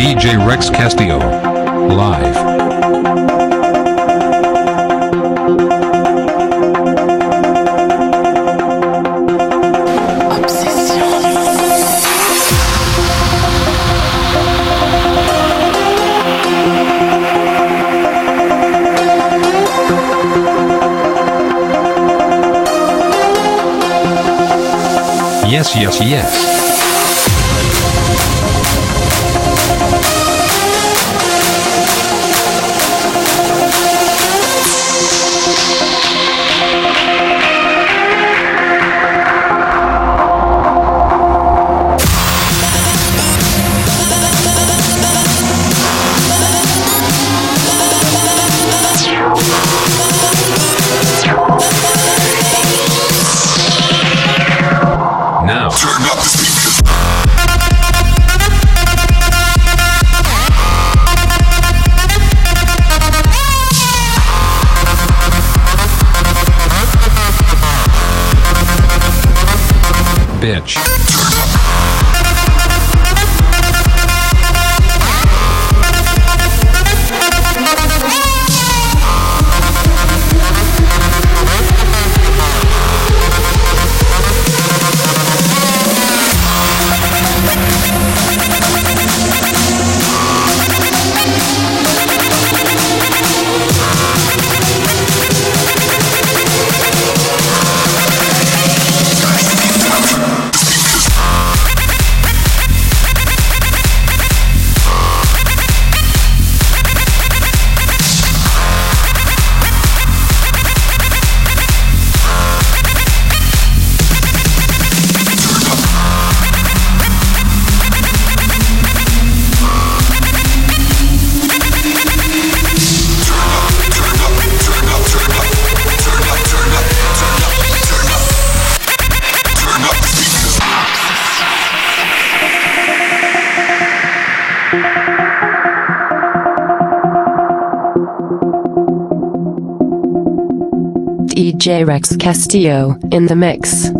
DJ Rex Castillo. Live. yes, yes, yes. DJ Rex Castillo in the mix.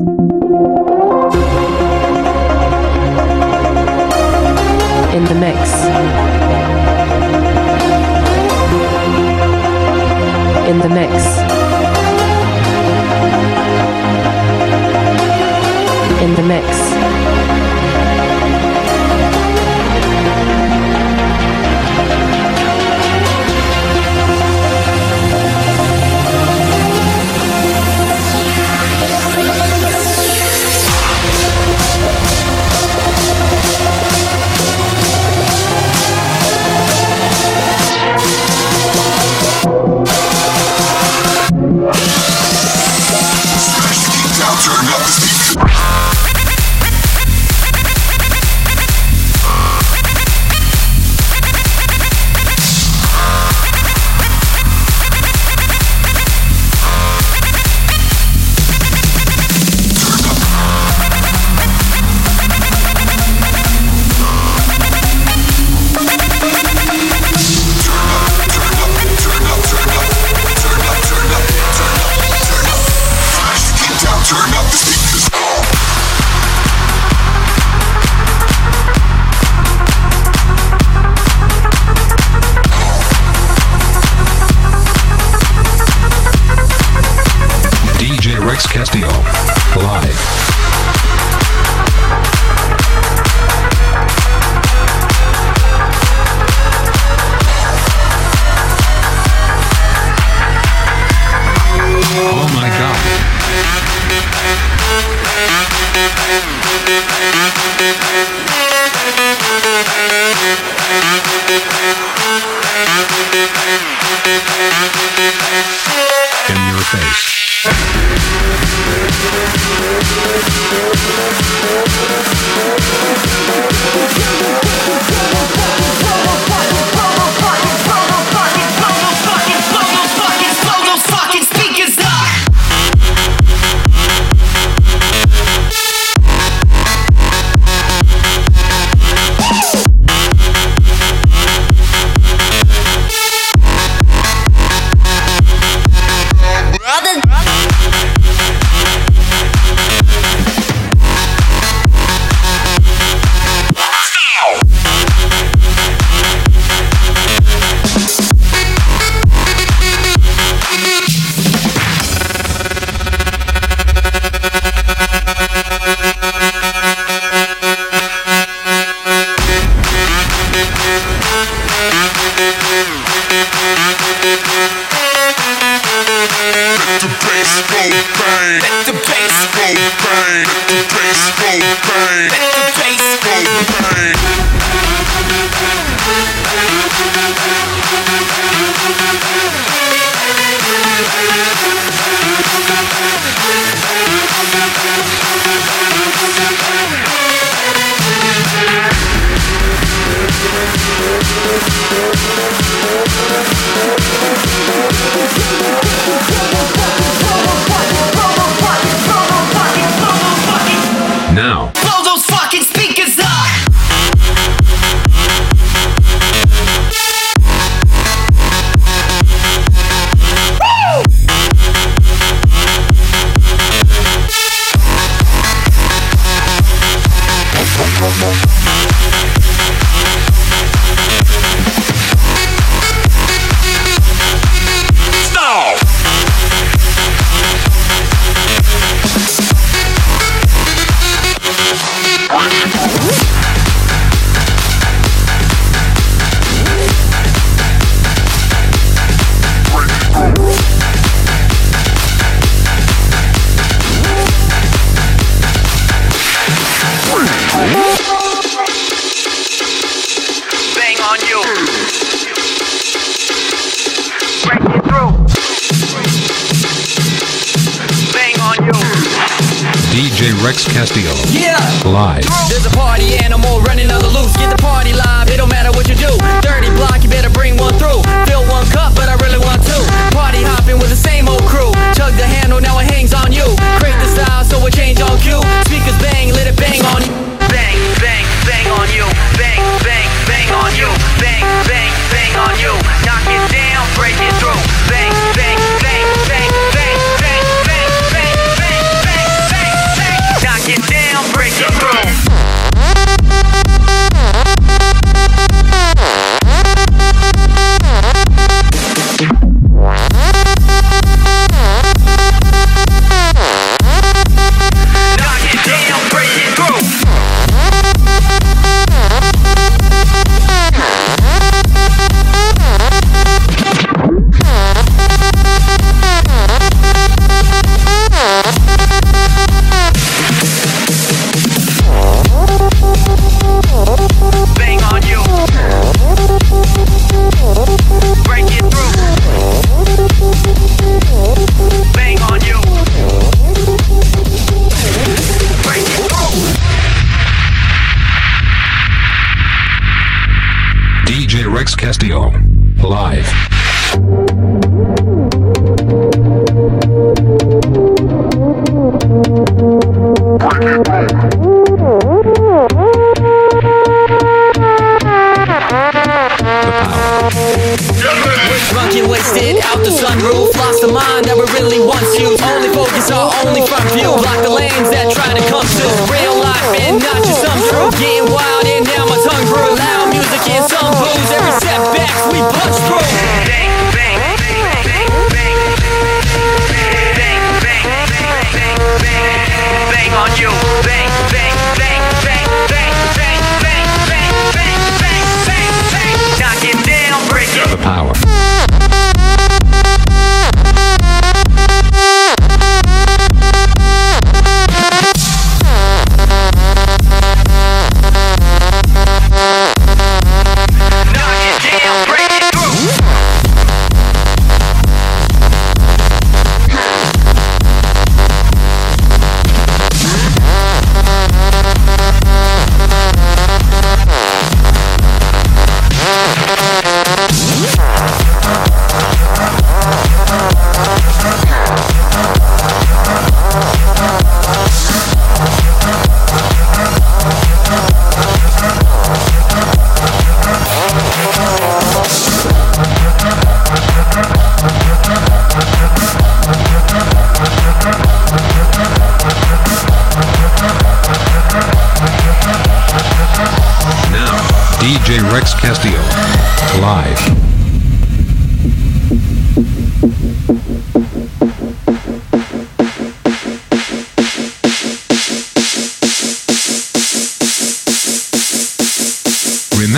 Face.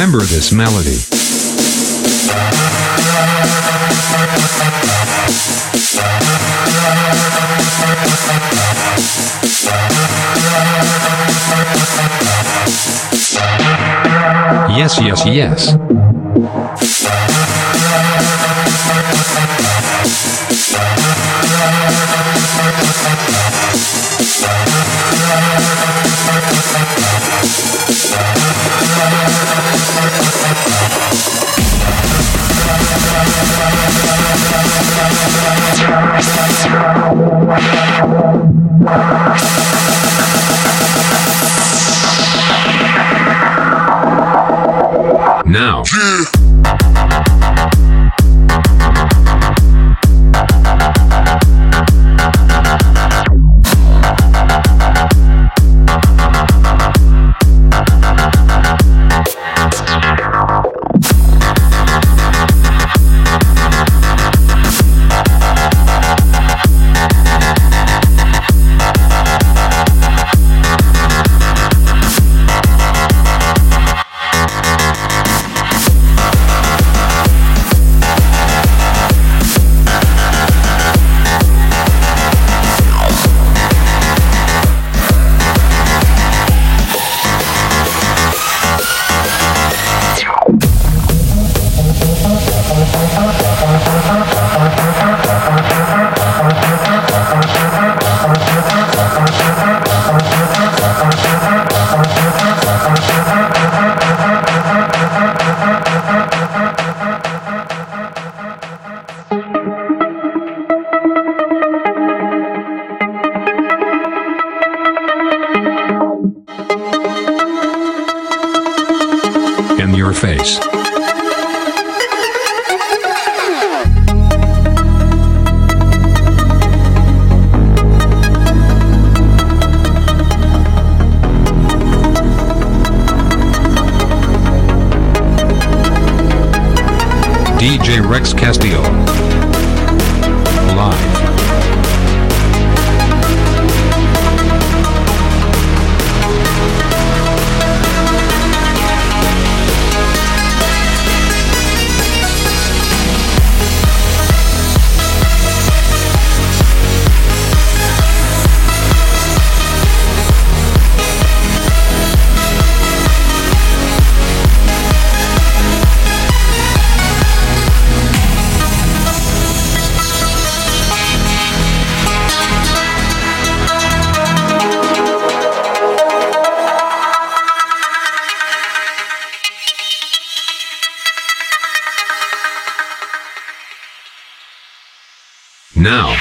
Remember this melody. Yes, yes, yes. Now, Now,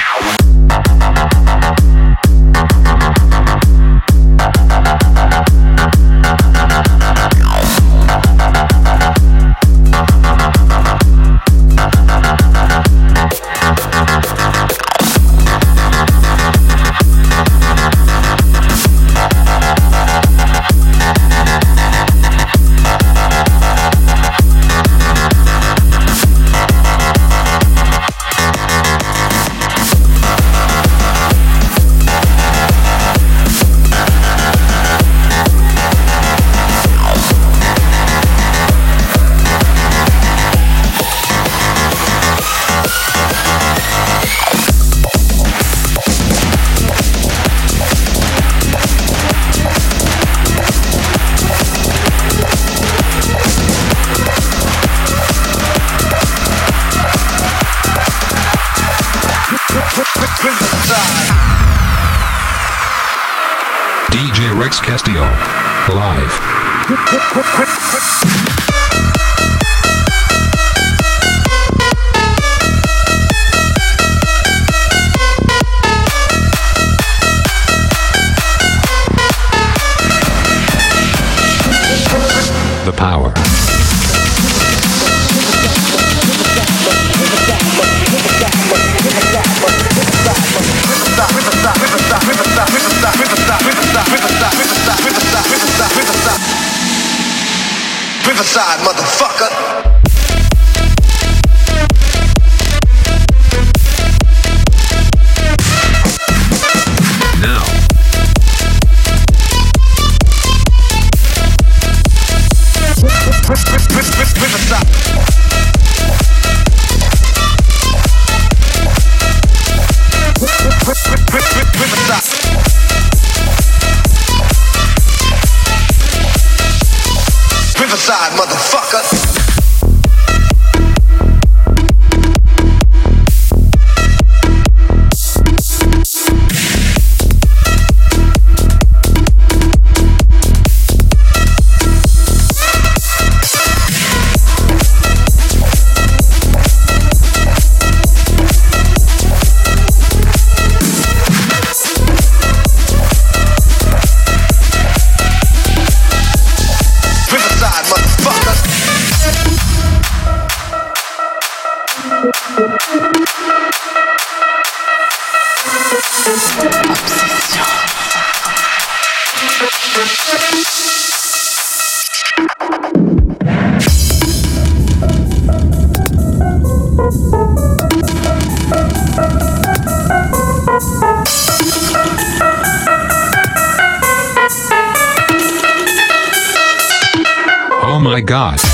Oh my god.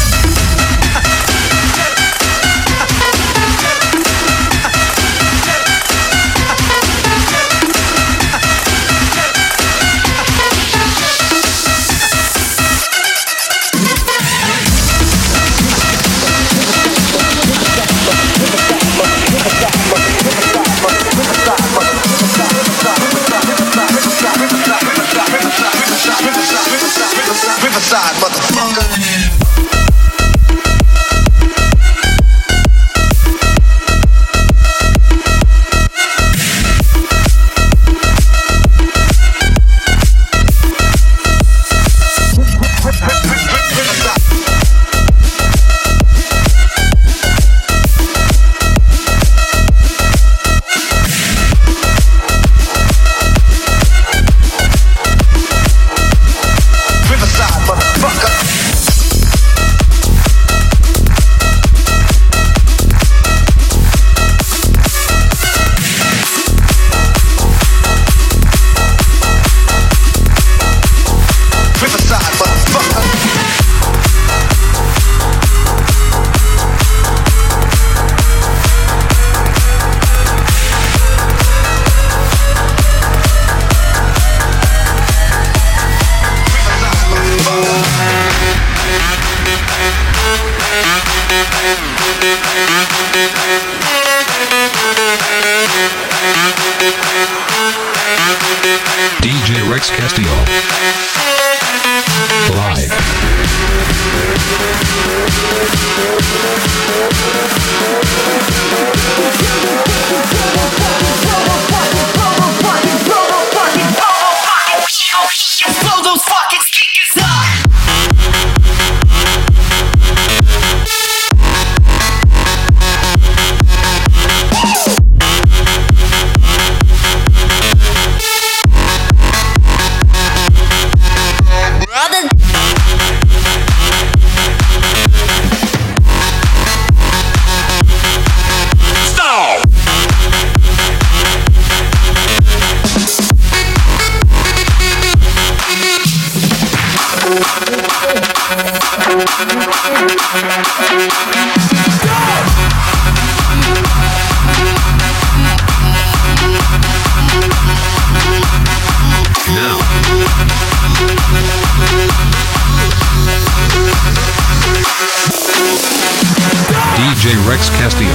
Rex Castillo.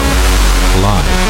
Live.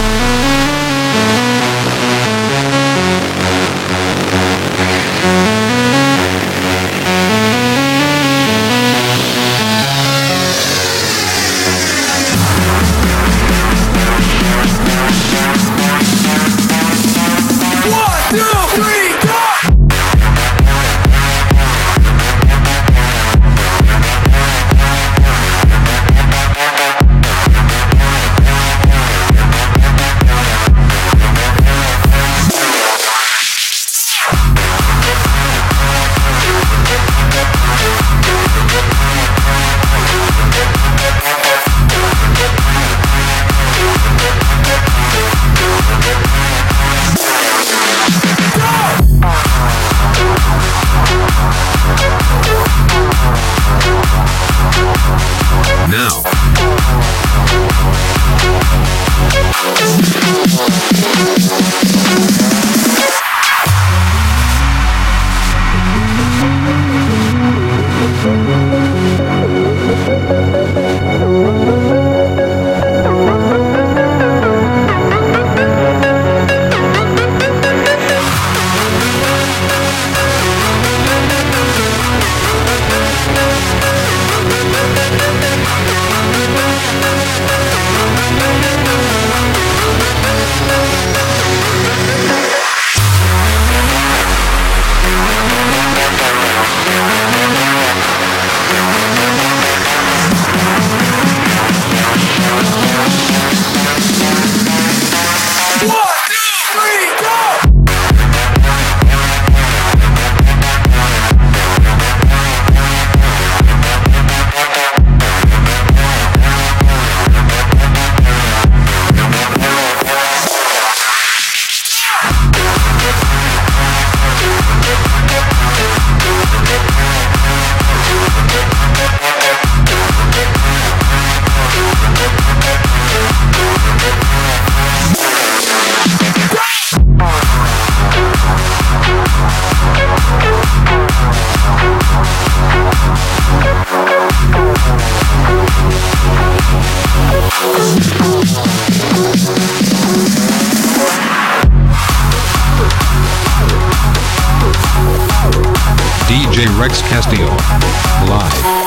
Rex Castillo. Live.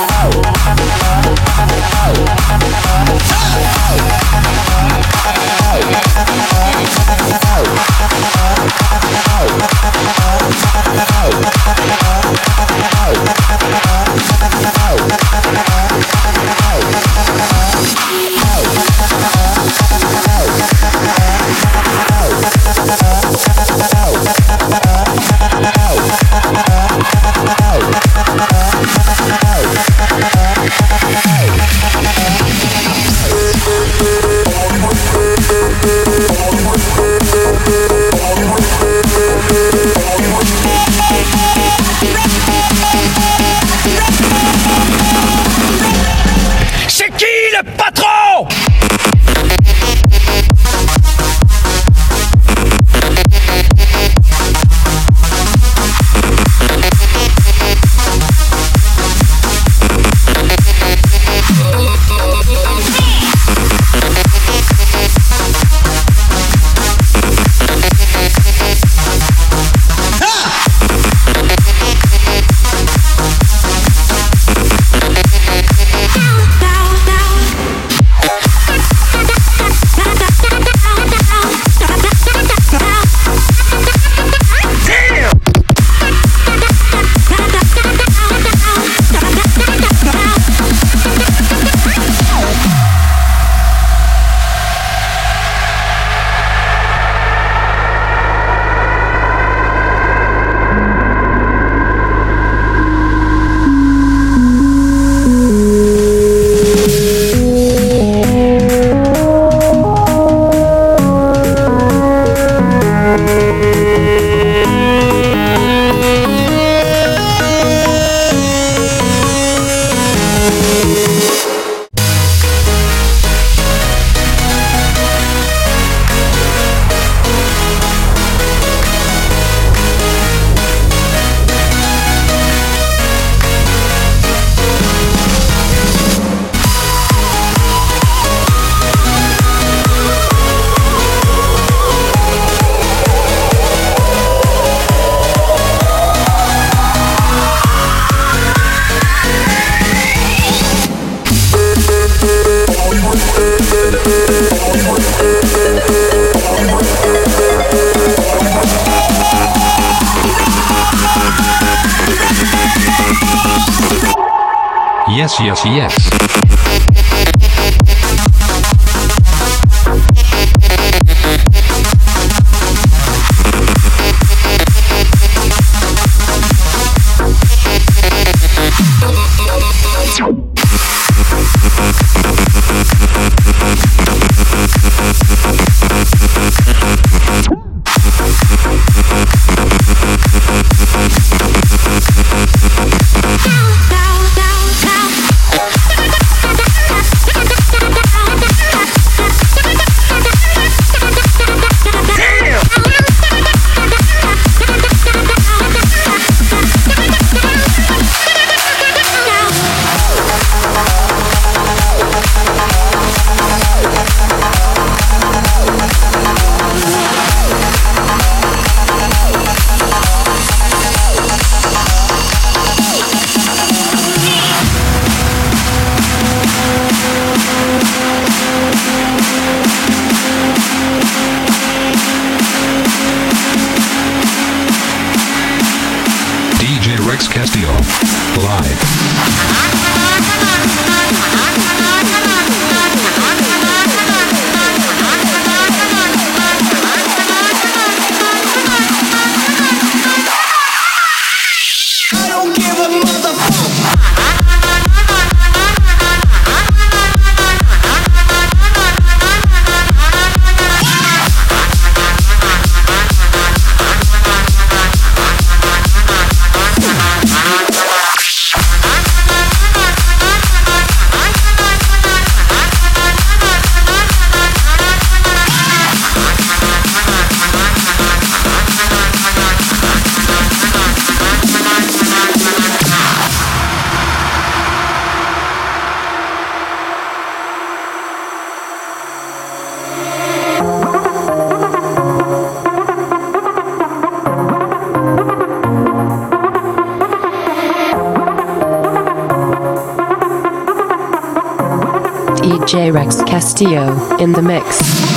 Rex Castillo in the mix.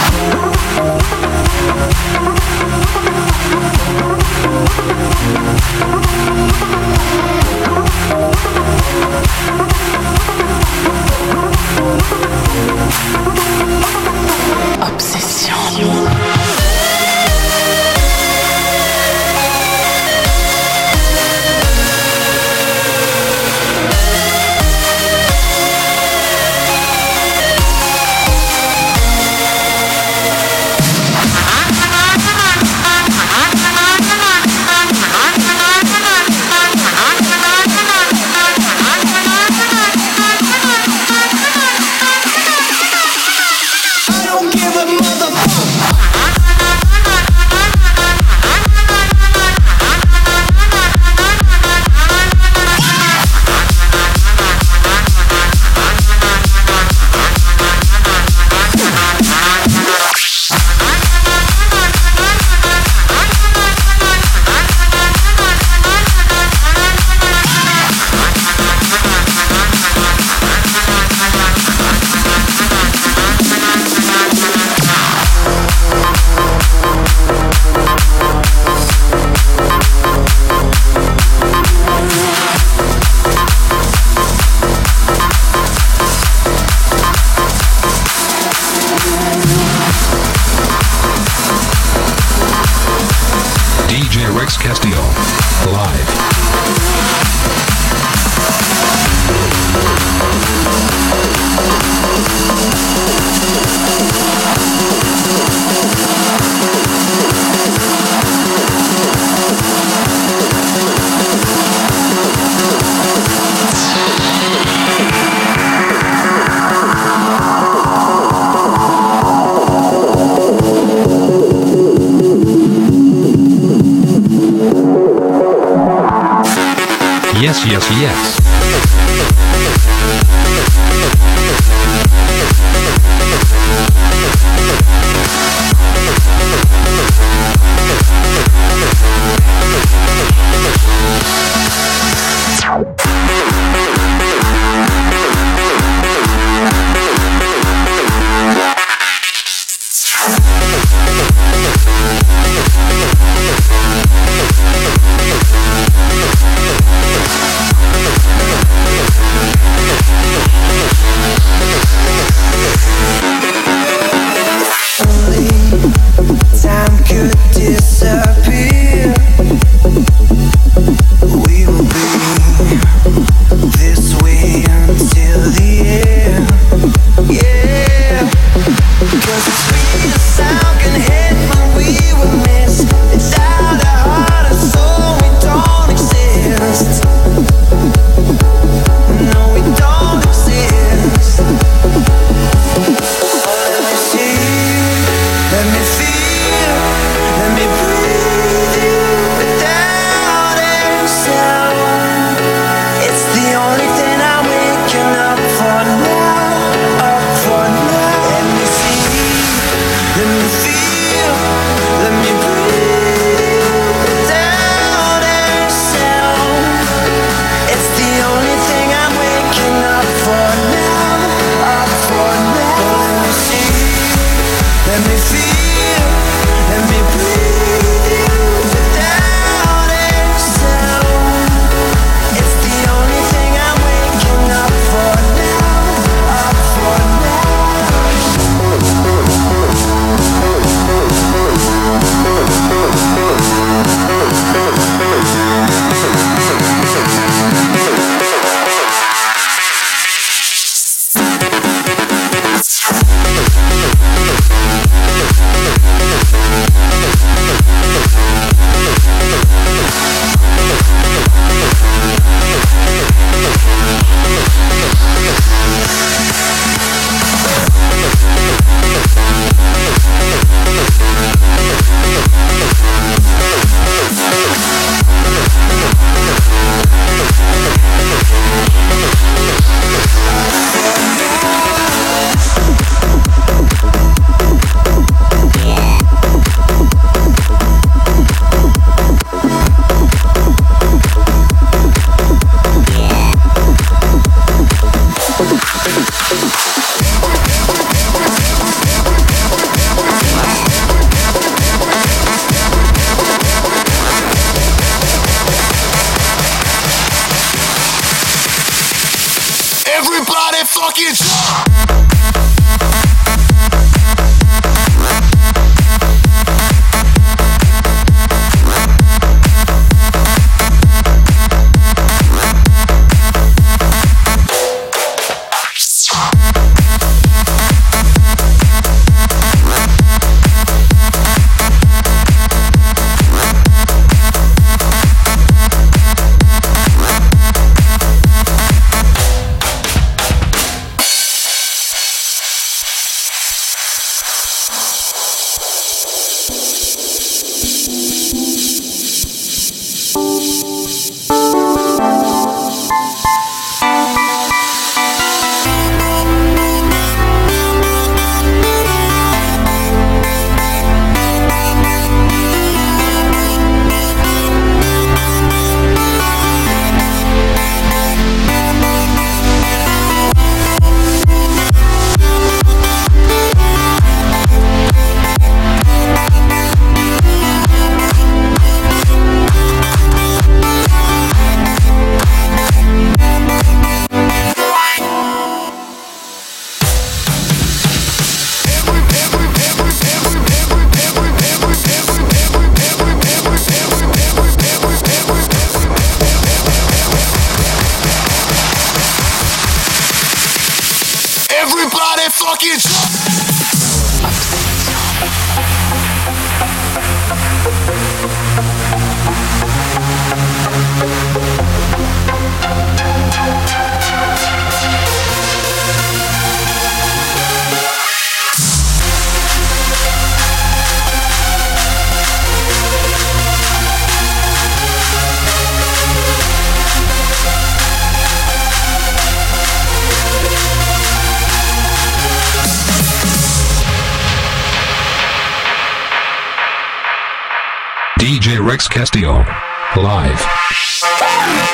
yes, yes, yes. Fucking Rex Castillo. Live.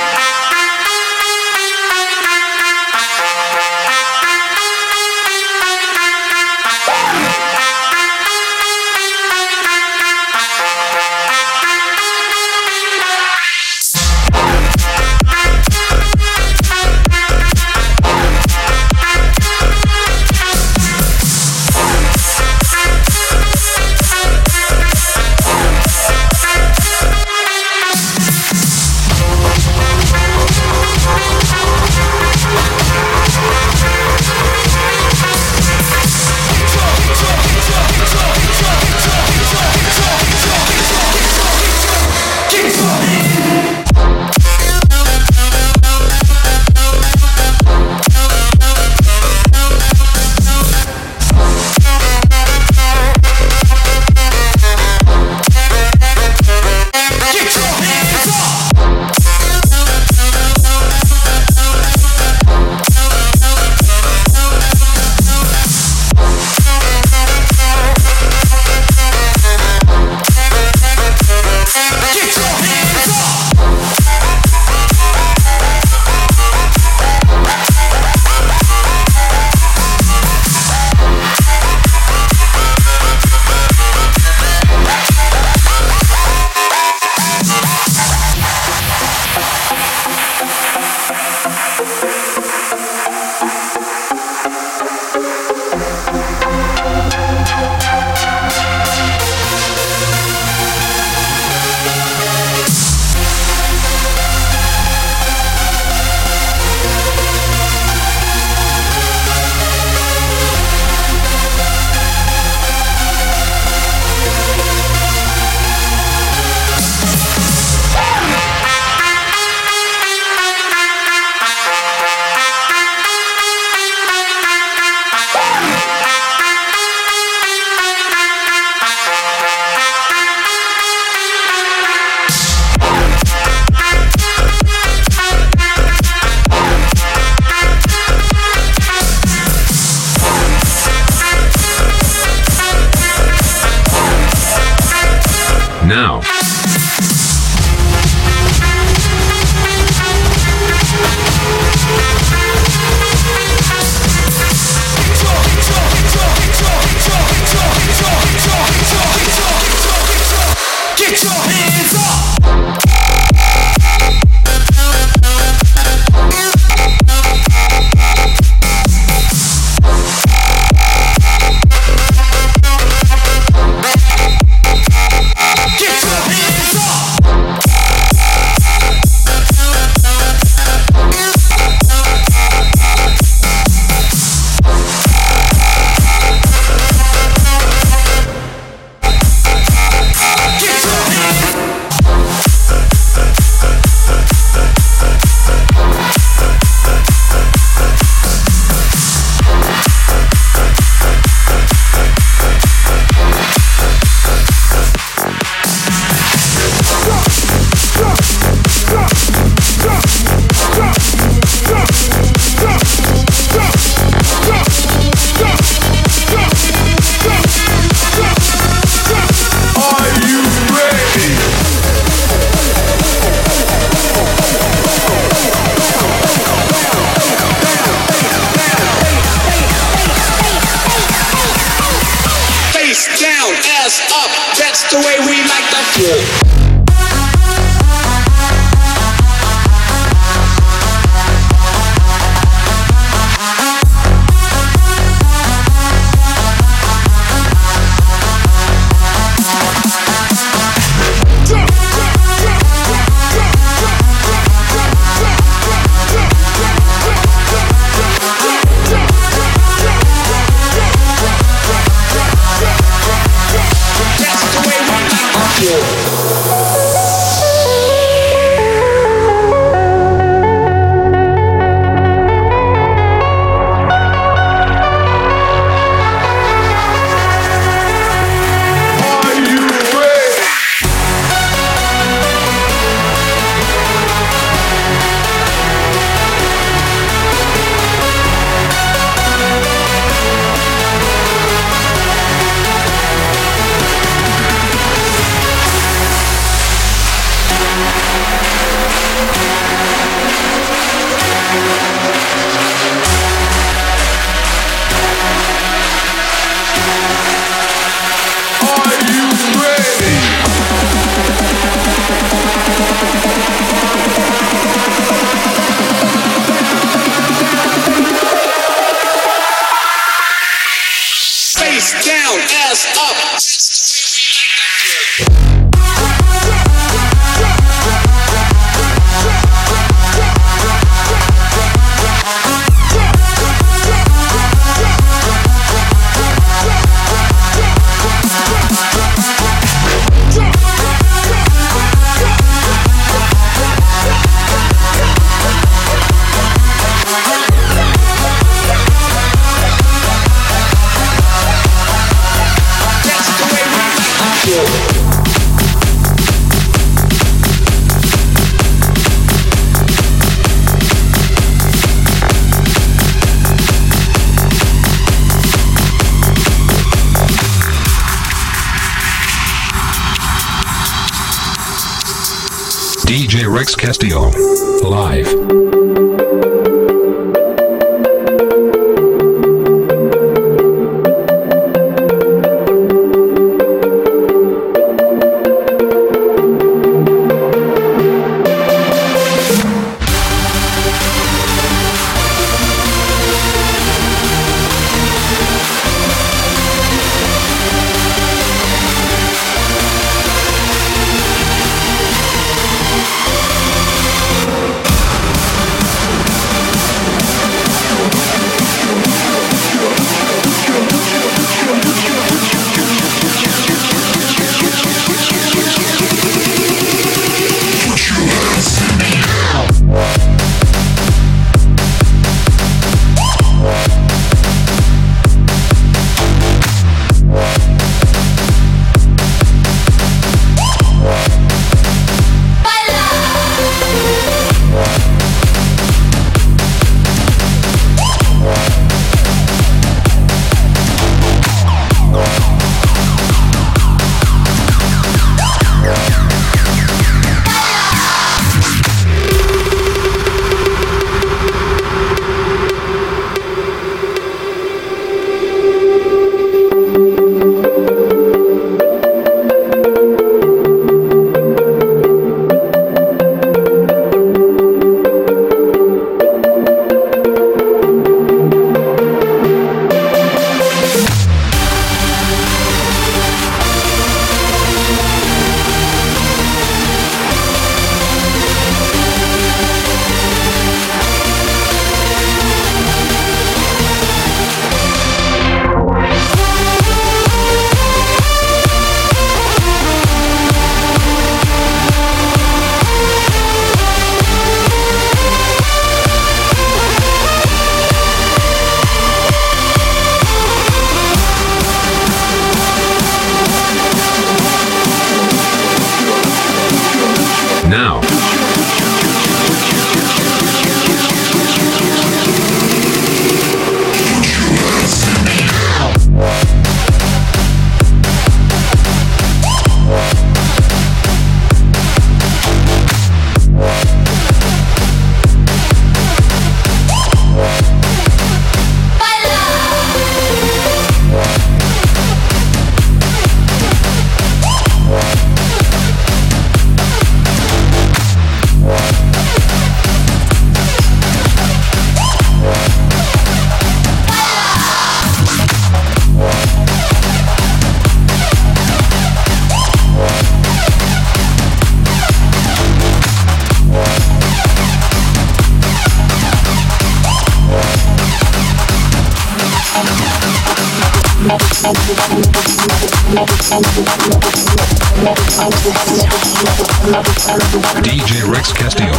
DJ Rex Castillo.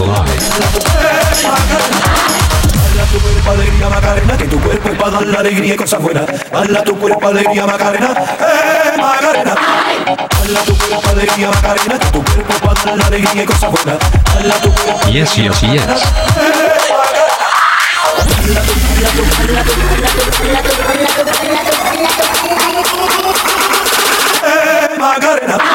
Live. Bala tu cuerpo alegría Macarena, que tu cuerpo es para dar la alegría y cosas buenas. Bala tu cuerpo alegría Macarena, eh Macarena. Bala tu cuerpo alegría Macarena, que tu cuerpo es para dar la alegría y cosas buenas. Bala tu cuerpo Yes, yes, yes. eh Macarena. Eh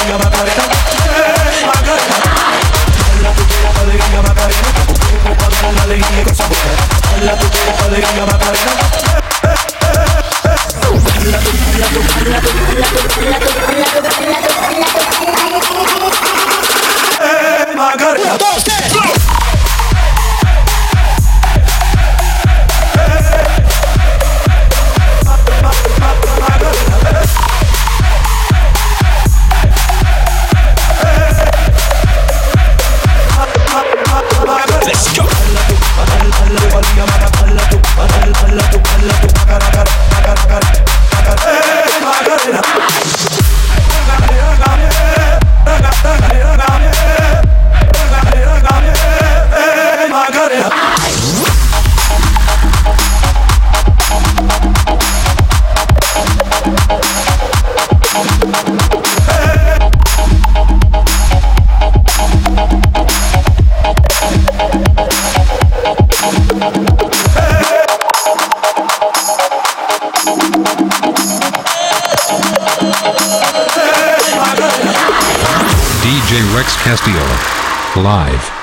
Macarena, Macarena. Bala tu cuerpo alegría Macarena, tu cuerpo para dar la alegría y cosas buenas. Tu cuerpo alegría Macarena. Macarena. Let's Rex Castillo. Live.